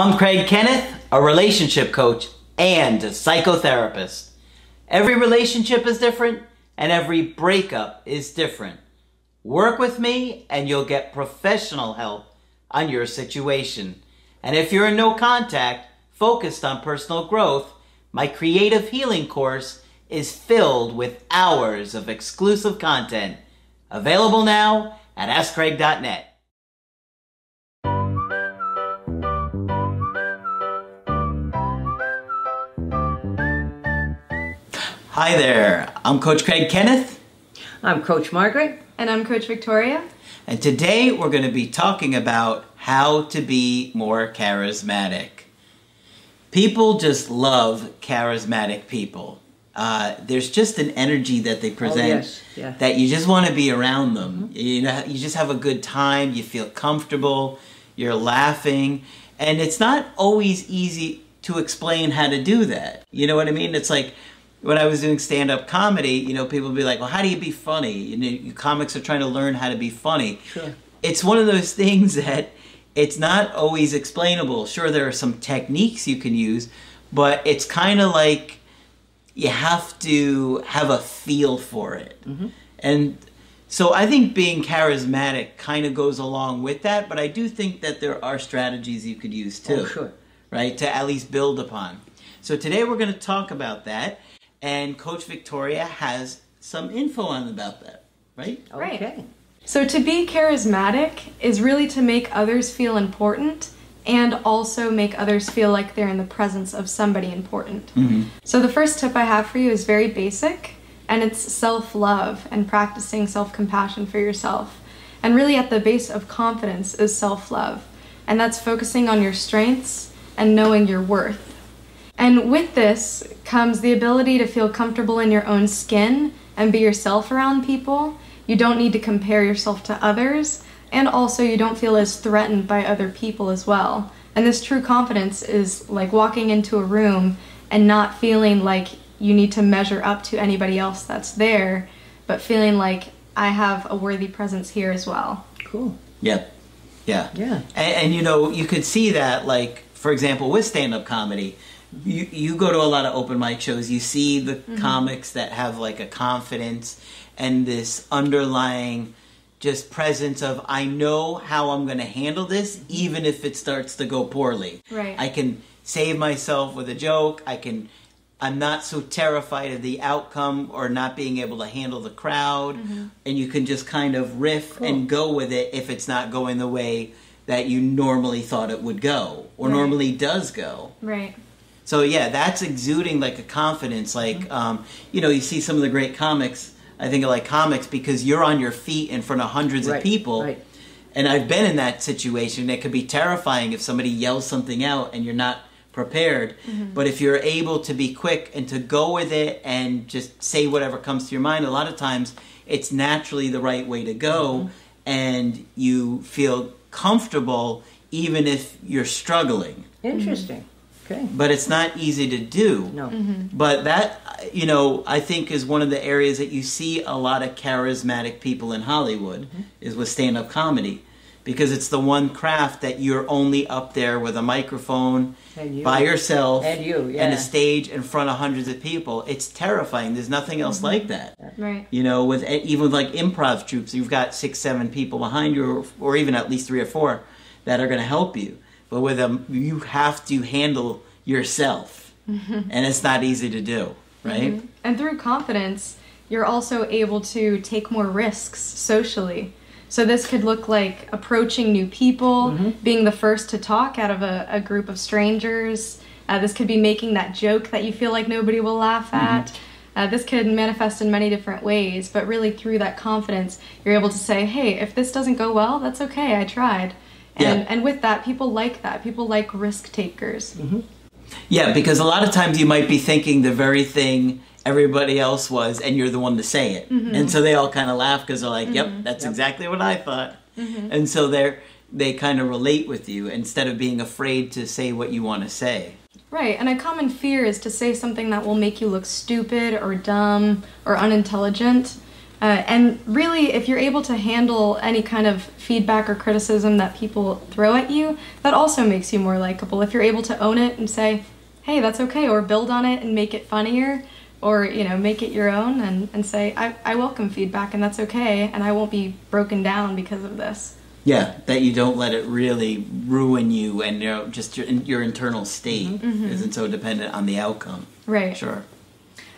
I'm Craig Kenneth, a relationship coach and a psychotherapist. Every relationship is different and every breakup is different. Work with me and you'll get professional help on your situation. And if you're in no contact, focused on personal growth, my creative healing course is filled with hours of exclusive content. Available now at AskCraig.net. Hi there, I'm Coach Craig Kenneth, I'm Coach Margaret. And I'm Coach Victoria. and today we're going to be talking about how to be more charismatic. People just love charismatic people. Uh, there's just an energy that they present yes, yeah. that you just want to be around them. You know, you just have a good time. You feel comfortable. You're laughing, and it's not always easy to explain how to do that. You know what I mean? It's like when I was doing stand-up comedy. You know, people would be like, "Well, how do you be funny?" You know, you comics are trying to learn how to be funny. Sure. It's one of those things that it's not always explainable. Sure, there are some techniques you can use, but it's kind of like you have to have a feel for it. Mm-hmm. And so I think being charismatic kind of goes along with that, but I do think that there are strategies you could use oh, too. Oh, sure. Right? To at least build upon. So today we're going to talk about that, and Coach Victoria has some info on about that, right? Right. Okay. So, to be charismatic is really to make others feel important and also make others feel like they're in the presence of somebody important. Mm-hmm. So, the first tip I have for you is very basic and it's self love and practicing self compassion for yourself. And really, at the base of confidence is self love, and that's focusing on your strengths and knowing your worth. And with this comes the ability to feel comfortable in your own skin and be yourself around people. You don't need to compare yourself to others, and also you don't feel as threatened by other people as well. And this true confidence is like walking into a room and not feeling like you need to measure up to anybody else that's there, but feeling like I have a worthy presence here as well. Cool. Yep. Yeah. Yeah. And, and you know, you could see that, like, for example, with stand up comedy. You, you go to a lot of open mic shows, you see the mm-hmm. comics that have like a confidence and this underlying just presence of, I know how I'm going to handle this, mm-hmm. even if it starts to go poorly. Right. I can save myself with a joke. I can. I'm not so terrified of the outcome or not being able to handle the crowd, mm-hmm. and you can just kind of riff and go with it if it's not going the way that you normally thought it would go or Right. normally does go. Right. So yeah, that's exuding like a confidence. Like Mm-hmm. um, you know, you see some of the great comics. I think of like comics because you're on your feet in front of hundreds of people. right. And I've been in that situation. It could be terrifying if somebody yells something out and you're not prepared. Mhm. But if you're able to be quick and to go with it and just say whatever comes to your mind, a lot of times it's naturally the right way to go and you feel comfortable even if you're struggling Interesting. Okay. but it's not easy to do. No. Mm-hmm. But that, you know, I think is one of the areas that you see a lot of charismatic people in Hollywood mm-hmm. is with stand up comedy. Because it's the one craft that you're only up there with a microphone And you. by yourself And you, and a stage in front of hundreds of people. It's terrifying. There's nothing else mm-hmm. like that. Right. You know, with even with like improv troupes, you've got six, seven people behind you, or, or even at least three or four that are going to help you. But with them, you have to handle yourself, and it's not easy to do, right? And through confidence, you're also able to take more risks socially. So this could look like approaching new people, being the first to talk out of a, a group of strangers. Uh, this could be making that joke that you feel like nobody will laugh at. Uh, this could manifest in many different ways, but really through that confidence, you're able to say, "Hey, if this doesn't go well, that's okay. I tried." And Yeah. and with that, people like that. People like risk takers. Mm-hmm. Yeah, because a lot of times you might be thinking the very thing everybody else was, and you're the one to say it, mm-hmm. and so they all kind of laugh because they're like, "Yep, mm-hmm. that's exactly what I thought," and so they're they kind of relate with you instead of being afraid to say what you want to say. Right, and a common fear is to say something that will make you look stupid or dumb or unintelligent. Uh, and really, if you're able to handle any kind of feedback or criticism that people throw at you, that also makes you more likable. If you're able to own it and say, hey, that's okay, or build on it and make it funnier, or you know, make it your own and, and say, I, I welcome feedback and that's okay, and I won't be broken down because of this. Yeah, that you don't let it really ruin you and you know just your your internal state isn't so dependent on the outcome. Right. Sure.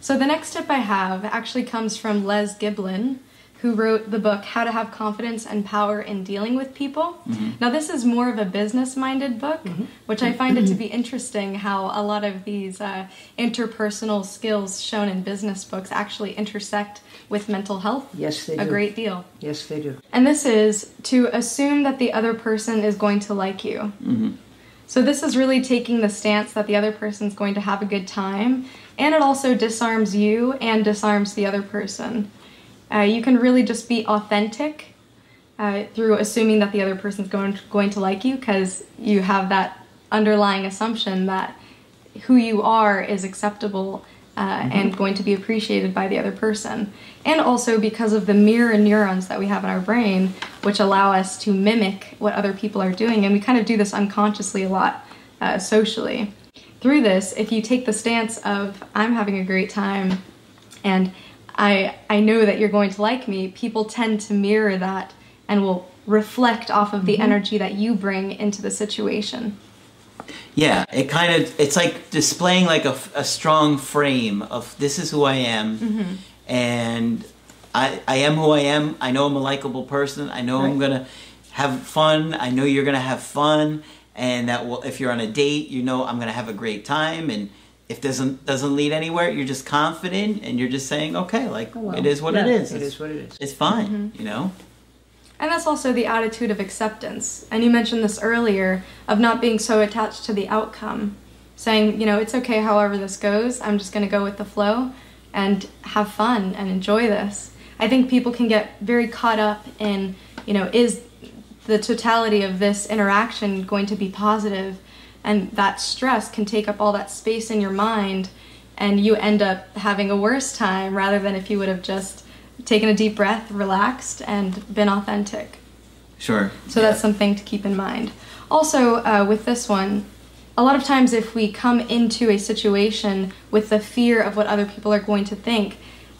So the next tip I have actually comes from Les Giblin, who wrote the book How to Have Confidence and Power in Dealing with People. Mm-hmm. Now this is more of a business-minded book, mm-hmm. which I find it to mm-hmm. be interesting how a lot of these uh, interpersonal skills shown in business books actually intersect with mental health Yes, they do. a great deal. Yes, they do. And this is to assume that the other person is going to like you. So this is really taking the stance that the other person's going to have a good time, and it also disarms you and disarms the other person. Uh, you can really just be authentic uh, through assuming that the other person's going going to like you because you have that underlying assumption that who you are is acceptable uh, and going to be appreciated by the other person. And also because of the mirror neurons that we have in our brain, which allow us to mimic what other people are doing. And we kind of do this unconsciously a lot uh, socially. Through this, if you take the stance of, I'm having a great time and I, I know that you're going to like me, people tend to mirror that and will reflect off of the mm-hmm. energy that you bring into the situation. Yeah, it kind of it's like displaying like a, a strong frame of this is who I am, mm-hmm. and I I am who I am. I know I'm a likable person. I know I'm gonna have fun. I know you're gonna have fun, and that will if you're on a date, you know I'm gonna have a great time. And if doesn't doesn't lead anywhere, you're just confident and you're just saying okay, like Oh, well, it is what it yeah, is. It It's- is what it is. It's fine, mm-hmm. you know. And that's also the attitude of acceptance. And you mentioned this earlier of not being so attached to the outcome. Saying, you know, it's okay however this goes. I'm just going to go with the flow and have fun and enjoy this. I think people can get very caught up in, you know, is the totality of this interaction going to be? And that stress can take up all that space in your mind and you end up having a worse time rather than if you would have just taken a deep breath, relaxed, and been authentic. Sure. So that's something to keep in mind. Also, uh, with this one, a lot of times if we come into a situation with the fear of what other people are going to think,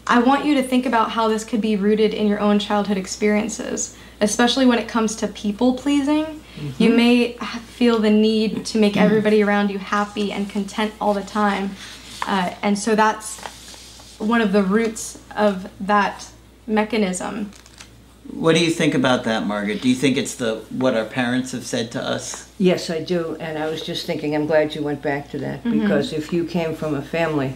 I want you to think about how this could be rooted in your own childhood experiences, especially when it comes to people pleasing. You mm-hmm. may feel the need to make mm. everybody around you happy and content all the time. Uh, and so that's one of the roots of that mechanism. What do you think about that, Margaret? Do you think it's the what our parents have said to us? Yes, I do. And I was just thinking, I'm glad you went back to that mm-hmm. because if you came from a family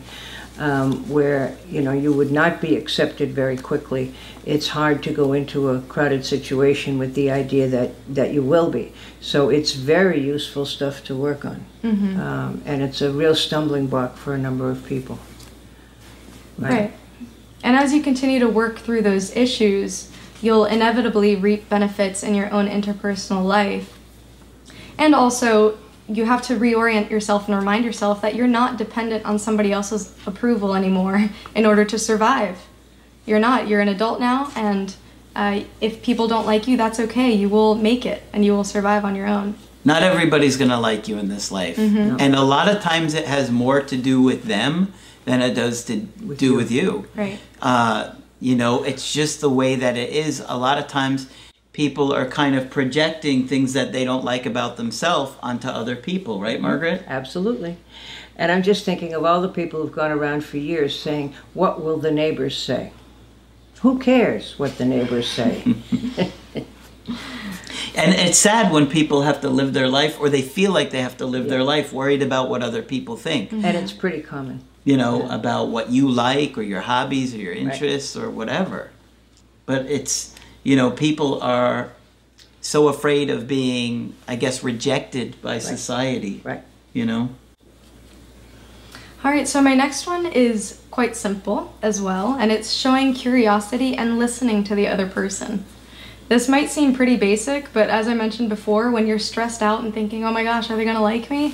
um, where you know you would not be accepted very quickly, it's hard to go into a crowded situation with the idea that that you will be. So it's very useful stuff to work on, um, and it's a real stumbling block for a number of people. Right. And as you continue to work through those issues, you'll inevitably reap benefits in your own interpersonal life. And also, you have to reorient yourself and remind yourself that you're not dependent on somebody else's approval anymore in order to survive. You're not. You're an adult now, and uh, if people don't like you, that's okay. You will make it and you will survive on your own. Not everybody's gonna like you in this life, Mm-hmm. and a lot of times it has more to do with them than it does to With do you. with you. Right. Uh, you know, it's just the way that it is. A lot of times, people are kind of projecting things that they don't like about themselves onto other people, right, mm-hmm. Margaret? Absolutely. And I'm just thinking of all the people who've gone around for years saying, What will the neighbors say? Who cares what the neighbors say? And it's sad when people have to live their life, or they feel like they have to live their life, worried about what other people think. and mm-hmm. it's pretty common. you know, about what you like or your hobbies or your interests or whatever. But it's, you know, people are so afraid of being, I guess, rejected by society, Right. you know? All right, so my next one is quite simple as well, and it's showing curiosity and listening to the other person. This might seem pretty basic, but as I mentioned before, when you're stressed out and thinking, oh my gosh, are they gonna like me?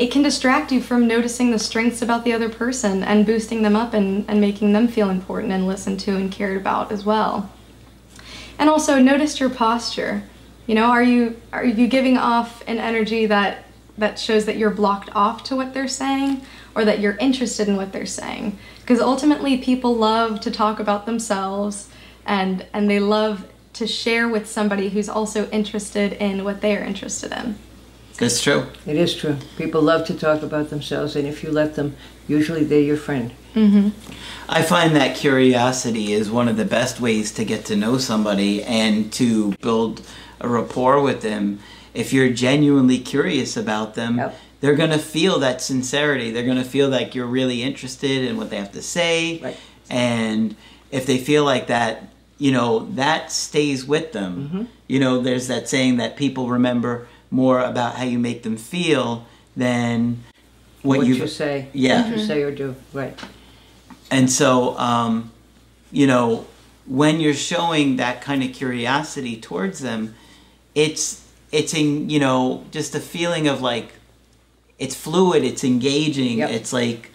it can distract you from noticing the strengths about the other person and boosting them up and, and making them feel important and listened to and cared about as well. And also notice your posture. You know, are you are you giving off an energy that that shows that you're blocked off to what they're saying or that you're interested in what they're saying? Because ultimately people love to talk about themselves and and they love to share with somebody who's also interested in what they are interested in. That's true. It is true. People love to talk about themselves, and if you let them, usually they're your friend. I find that curiosity is one of the best ways to get to know somebody and to build a rapport with them. If you're genuinely curious about them, Yep. they're going to feel that sincerity. They're going to feel like you're really interested in what they have to say. Right. And if they feel like that, you know, that stays with them. Mm-hmm. You know, there's that saying that people remember more about how you make them feel than what, What, you you say, Yeah. what you say or do, right? And so, um, you know, when you're showing that kind of curiosity towards them, it's it's in you know just a feeling of like it's fluid, it's engaging, Yep. it's like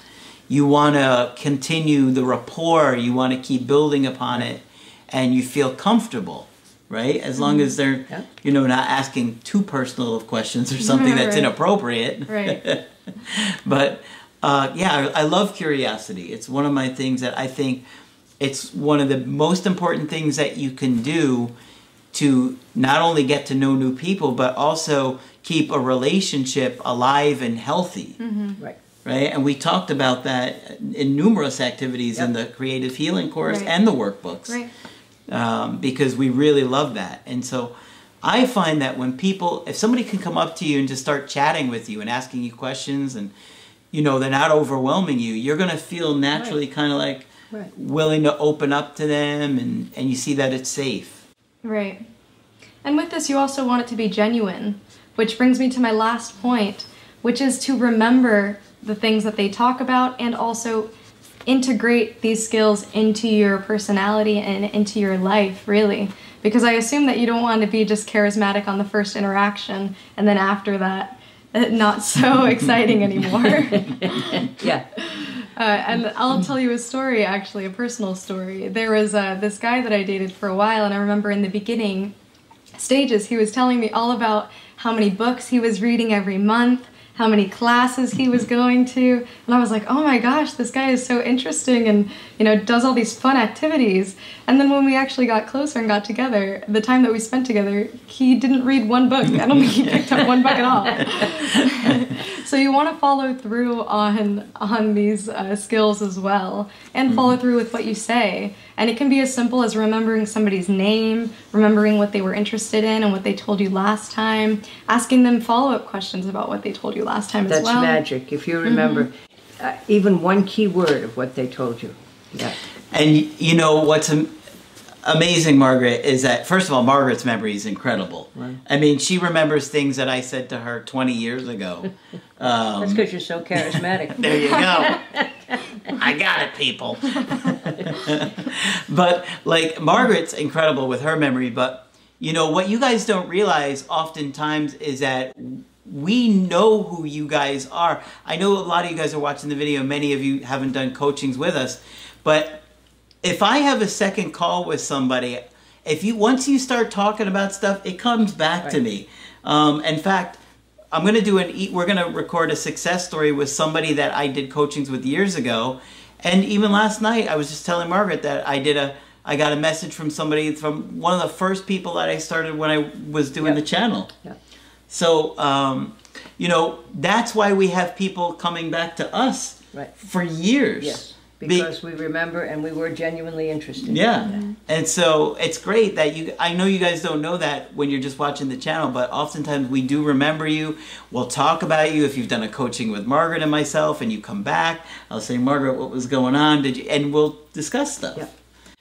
you want to continue the rapport, you want to keep building upon it, and you feel comfortable, right? As long as they're Yep. you know not asking too personal of questions or something that's inappropriate, Right. but uh, yeah, I, I love curiosity. It's one of my things that I think it's one of the most important things that you can do to not only get to know new people, but also keep a relationship alive and healthy. Right. Right? And we talked about that in numerous activities in the creative healing course Right. and the workbooks Right. um, because we really love that. And so I find that when people, if somebody can come up to you and just start chatting with you and asking you questions and, you know, they're not overwhelming you, you're going to feel naturally kind of like Right. willing to open up to them and, and you see that it's safe. Right. And with this, you also want it to be genuine, which brings me to my last point, which is to remember the things that they talk about and also integrate these skills into your personality and into your life, really. Because I assume that you don't want to be just charismatic on the first interaction and then after that, not so exciting anymore. Yeah. Uh, and I'll tell you a story, actually, a personal story. There was uh, this guy that I dated for a while, and I remember in the beginning stages, he was telling me all about how many books he was reading every month, how many classes he was going to, and I was like, oh my gosh, this guy is so interesting and, you know, does all these fun activities. And then when we actually got closer and got together, the time that we spent together, he didn't read one book. I don't think he picked up one book at all. so you want to follow through on on these uh, skills as well and follow through with what you say and it can be as simple as remembering somebody's name remembering what they were interested in and what they told you last time asking them follow-up questions about what they told you last time as well. That's magic. If you remember uh, even one key word of what they told you. Yeah. And you know what's am- amazing, Margaret, is that first of all, Margaret's memory is incredible. Right. I mean, she remembers things that I said to her 20 years ago. Um, That's because you're so charismatic. There you go. I got it, people. but like Margaret's incredible with her memory, but you know what you guys don't realize oftentimes is that we know who you guys are. I know a lot of you guys are watching the video, many of you haven't done coachings with us, but if I have a second call with somebody, if you once you start talking about stuff, it comes back to me. Um, in fact, I'm gonna do an e- we're gonna record a success story with somebody that I did coachings with years ago, and even last night I was just telling Margaret that I did a I got a message from somebody from one of the first people that I started when I was doing Yep. the channel. Yep. So um, you know that's why we have people coming back to us Right. for years. Yes. Be- Because we remember and we were genuinely interested. yeah. And so it's great that you I know you guys don't know that when you're just watching the channel, but oftentimes we do remember you. We'll talk about you if you've done a coaching with Margaret and myself and you come back. I'll say, "Margaret, what was going on? Did you?" and we'll discuss stuff. Yep.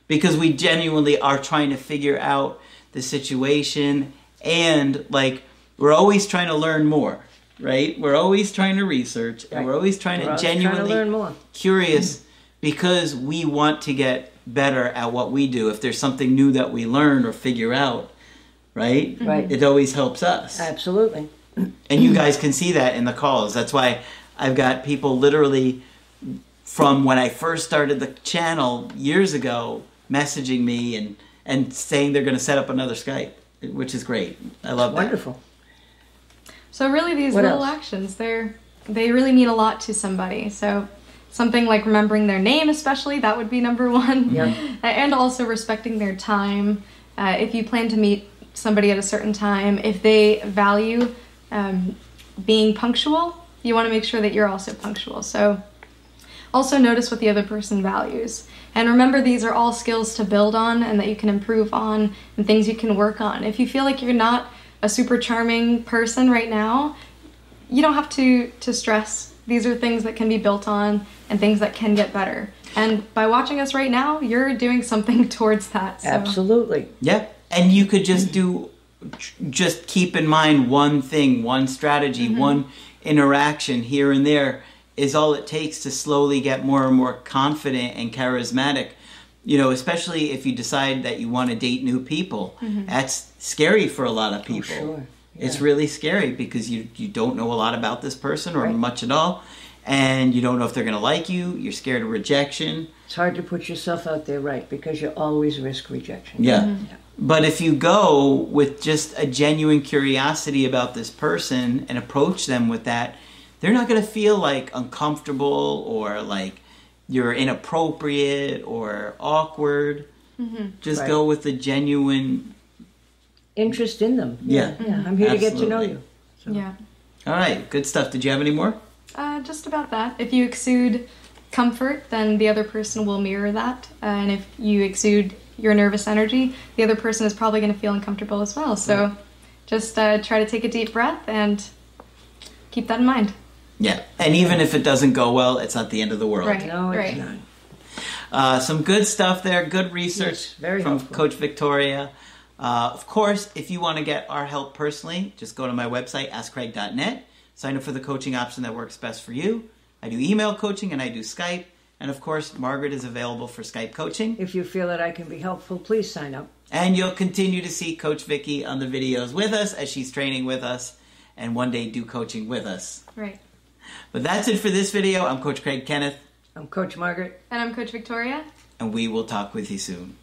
Because we genuinely are trying to figure out the situation and like we're always trying to learn more, right? We're always trying to research and Right. we're always trying We're to always genuinely trying to learn more. curious because we want to get better at what we do. If there's something new that we learn or figure out, right? Right. Mm-hmm. It always helps us. Absolutely. and you guys can see that in the calls. That's why I've got people literally from when I first started the channel years ago messaging me and and saying they're going to set up another Skype, which is great. I love that. Wonderful. So really, these What little else? actions, they're they really mean a lot to somebody. So something like remembering their name, especially that would be number one. Yeah. And also respecting their time. Uh, if you plan to meet somebody at a certain time, if they value um, being punctual, you want to make sure that you're also punctual. So also notice what the other person values. And remember, these are all skills to build on and that you can improve on and things you can work on. If you feel like you're not a super charming person right now, you don't have to, to stress. These are things that can be built on and things that can get better. And by watching us right now, you're doing something towards that. So. Absolutely. Yeah, and you could just do, just keep in mind one thing, one strategy, mm-hmm. one interaction here and there is all it takes to slowly get more and more confident and charismatic. You know, especially if you decide that you want to date new people. Mm-hmm. That's scary for a lot of people. Oh, sure. It's really scary because you you don't know a lot about this person or Right. much at all, and you don't know if they're going to like you. You're scared of rejection. It's hard to put yourself out there right because you always risk rejection. Yeah. Mm-hmm. But if you go with just a genuine curiosity about this person and approach them with that, they're not going to feel like uncomfortable or like you're inappropriate or awkward. Mm-hmm. Just Right. go with the genuine. Interest in them. Yeah. Yeah, I'm here to get to know you. So. Yeah. All right, good stuff. Did you have any more? Uh, just about that. If you exude comfort, then the other person will mirror that. Uh, and if you exude your nervous energy, the other person is probably going to feel uncomfortable as well. So just uh, try to take a deep breath and keep that in mind. Yeah. And even if it doesn't go well, it's not the end of the world. Right. No, it's Right. not. Uh, some good stuff there, good research Yes, very from helpful. Coach Victoria. Uh, of course, if you want to get our help personally, just go to my website, askcraig.net. Sign up for the coaching option that works best for you. I do email coaching and I do Skype. And of course, Margaret is available for Skype coaching. If you feel that I can be helpful, please sign up. And you'll continue to see Coach Vicky on the videos with us as she's training with us and one day do coaching with us. Right. But that's it for this video. I'm Coach Craig Kenneth, I'm Coach Margaret. And I'm Coach Victoria. and we will talk with you soon.